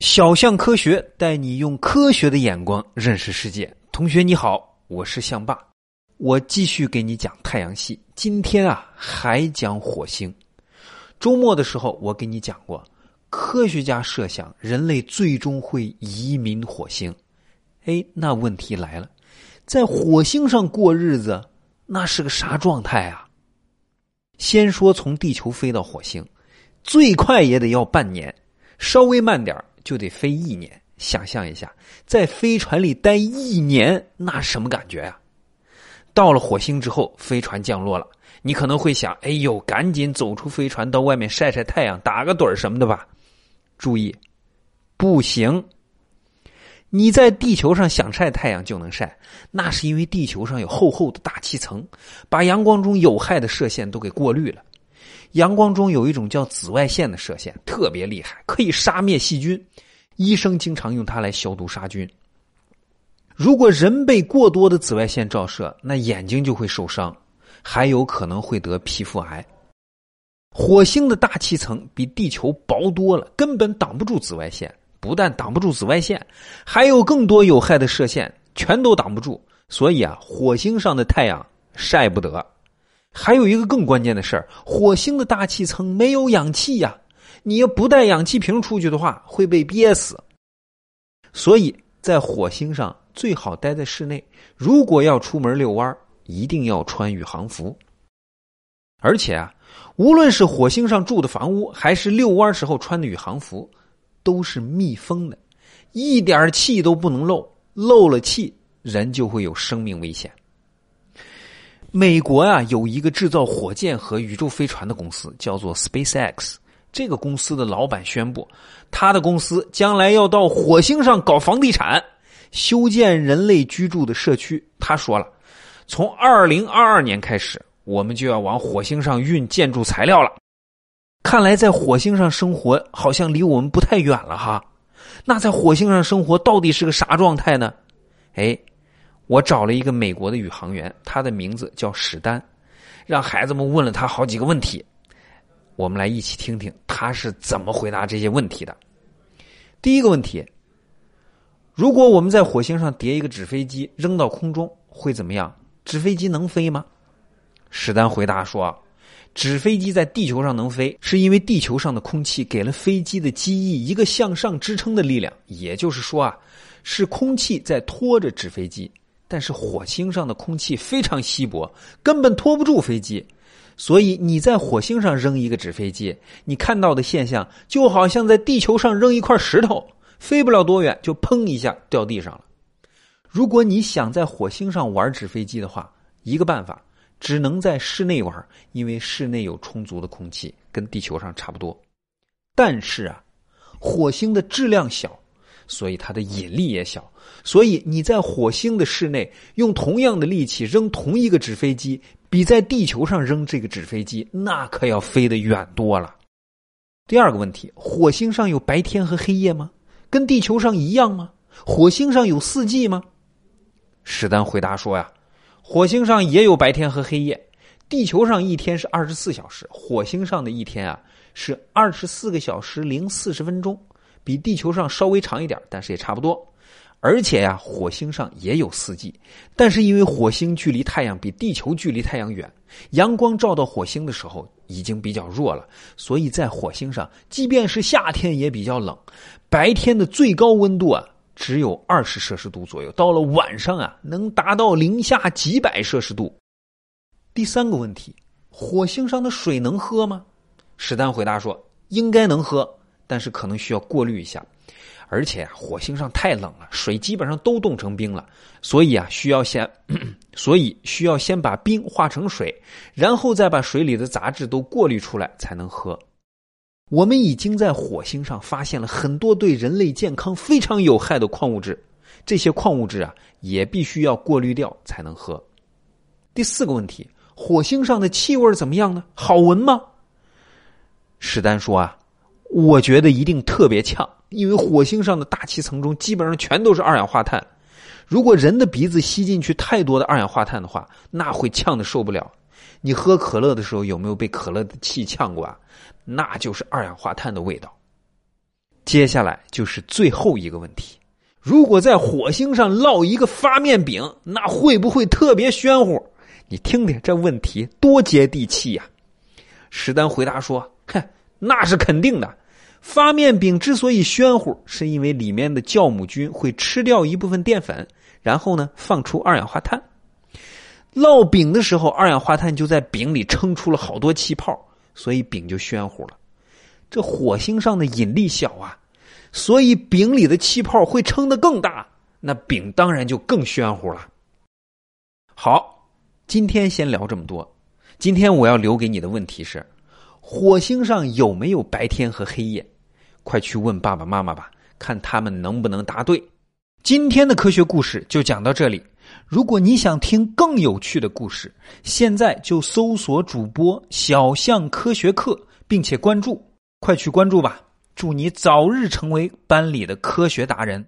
小象科学带你用科学的眼光认识世界。同学你好，我是象爸，我继续给你讲太阳系。今天啊，还讲火星。周末的时候，我给你讲过，科学家设想人类最终会移民火星。哎，那问题来了，在火星上过日子，那是个啥状态啊？先说从地球飞到火星，最快也得要半年，稍微慢点就得飞一年，想象一下，在飞船里待一年，那什么感觉呀？到了火星之后，飞船降落了，你可能会想：哎呦，赶紧走出飞船，到外面晒晒太阳，打个盹什么的吧。注意，不行。你在地球上想晒太阳就能晒，那是因为地球上有厚厚的大气层，把阳光中有害的射线都给过滤了。阳光中有一种叫紫外线的射线，特别厉害，可以杀灭细菌。医生经常用它来消毒杀菌。如果人被过多的紫外线照射，那眼睛就会受伤，还有可能会得皮肤癌。火星的大气层比地球薄多了，根本挡不住紫外线。不但挡不住紫外线，还有更多有害的射线，全都挡不住。所以啊，火星上的太阳晒不得。还有一个更关键的事儿，火星的大气层没有氧气呀，你要不带氧气瓶出去的话，会被憋死。所以在火星上最好待在室内。如果要出门遛弯，一定要穿宇航服。而且啊，无论是火星上住的房屋，还是遛弯时候穿的宇航服，都是密封的，一点气都不能漏，漏了气，人就会有生命危险。美国啊，有一个制造火箭和宇宙飞船的公司，叫做 SpaceX。这个公司的老板宣布，他的公司将来要到火星上搞房地产，修建人类居住的社区。他说了，从二零二二年开始，我们就要往火星上运建筑材料了。看来在火星上生活好像离我们不太远了哈。那在火星上生活到底是个啥状态呢？哎。我找了一个美国的宇航员，他的名字叫史丹，让孩子们问了他好几个问题，我们来一起听听他是怎么回答这些问题的。第一个问题：如果我们在火星上叠一个纸飞机扔到空中，会怎么样？纸飞机能飞吗？史丹回答说：“纸飞机在地球上能飞，是因为地球上的空气给了飞机的机翼一个向上支撑的力量，也就是说啊，是空气在拖着纸飞机。”但是火星上的空气非常稀薄，根本拖不住飞机，所以你在火星上扔一个纸飞机，你看到的现象就好像在地球上扔一块石头，飞不了多远就砰一下掉地上了。如果你想在火星上玩纸飞机的话，一个办法只能在室内玩，因为室内有充足的空气，跟地球上差不多。但是啊，火星的质量小。所以它的引力也小，所以你在火星的室内用同样的力气扔同一个纸飞机，比在地球上扔这个纸飞机那可要飞得远多了。第二个问题，火星上有白天和黑夜吗？跟地球上一样吗？火星上有四季吗？史丹回答说呀，火星上也有白天和黑夜，地球上一天是二十四小时，火星上的一天啊是二十四个小时零四十分钟。比地球上稍微长一点，但是也差不多。而且呀，火星上也有四季，但是因为火星距离太阳比地球距离太阳远，阳光照到火星的时候已经比较弱了，所以在火星上，即便是夏天也比较冷，白天的最高温度啊只有二十摄氏度左右，到了晚上啊能达到零下几百摄氏度。第三个问题，火星上的水能喝吗？史丹回答说，应该能喝。但是可能需要过滤一下，而且啊，火星上太冷了，水基本上都冻成冰了，所以啊，需要先，所以需要先把冰化成水，然后再把水里的杂质都过滤出来才能喝。我们已经在火星上发现了很多对人类健康非常有害的矿物质，这些矿物质啊，也必须要过滤掉才能喝。第四个问题，火星上的气味怎么样呢？好闻吗？史丹说啊。我觉得一定特别呛，因为火星上的大气层中基本上全都是二氧化碳。如果人的鼻子吸进去太多的二氧化碳的话，那会呛的受不了。你喝可乐的时候有没有被可乐的气呛过啊？那就是二氧化碳的味道。接下来就是最后一个问题：如果在火星上烙一个发面饼，那会不会特别喧乎？你听听这问题多接地气呀！石丹回答说：“哼，那是肯定的。发面饼之所以喧乎，是因为里面的酵母菌会吃掉一部分淀粉，然后呢放出二氧化碳。烙饼的时候，二氧化碳就在饼里撑出了好多气泡，所以饼就喧乎了。”这火星上的引力小啊，所以饼里的气泡会撑得更大，那饼当然就更喧乎了。好，今天先聊这么多。今天我要留给你的问题是：火星上有没有白天和黑夜？快去问爸爸妈妈吧，看他们能不能答对。今天的科学故事就讲到这里。如果你想听更有趣的故事，现在就搜索主播小象科学课，并且关注。快去关注吧！祝你早日成为班里的科学达人。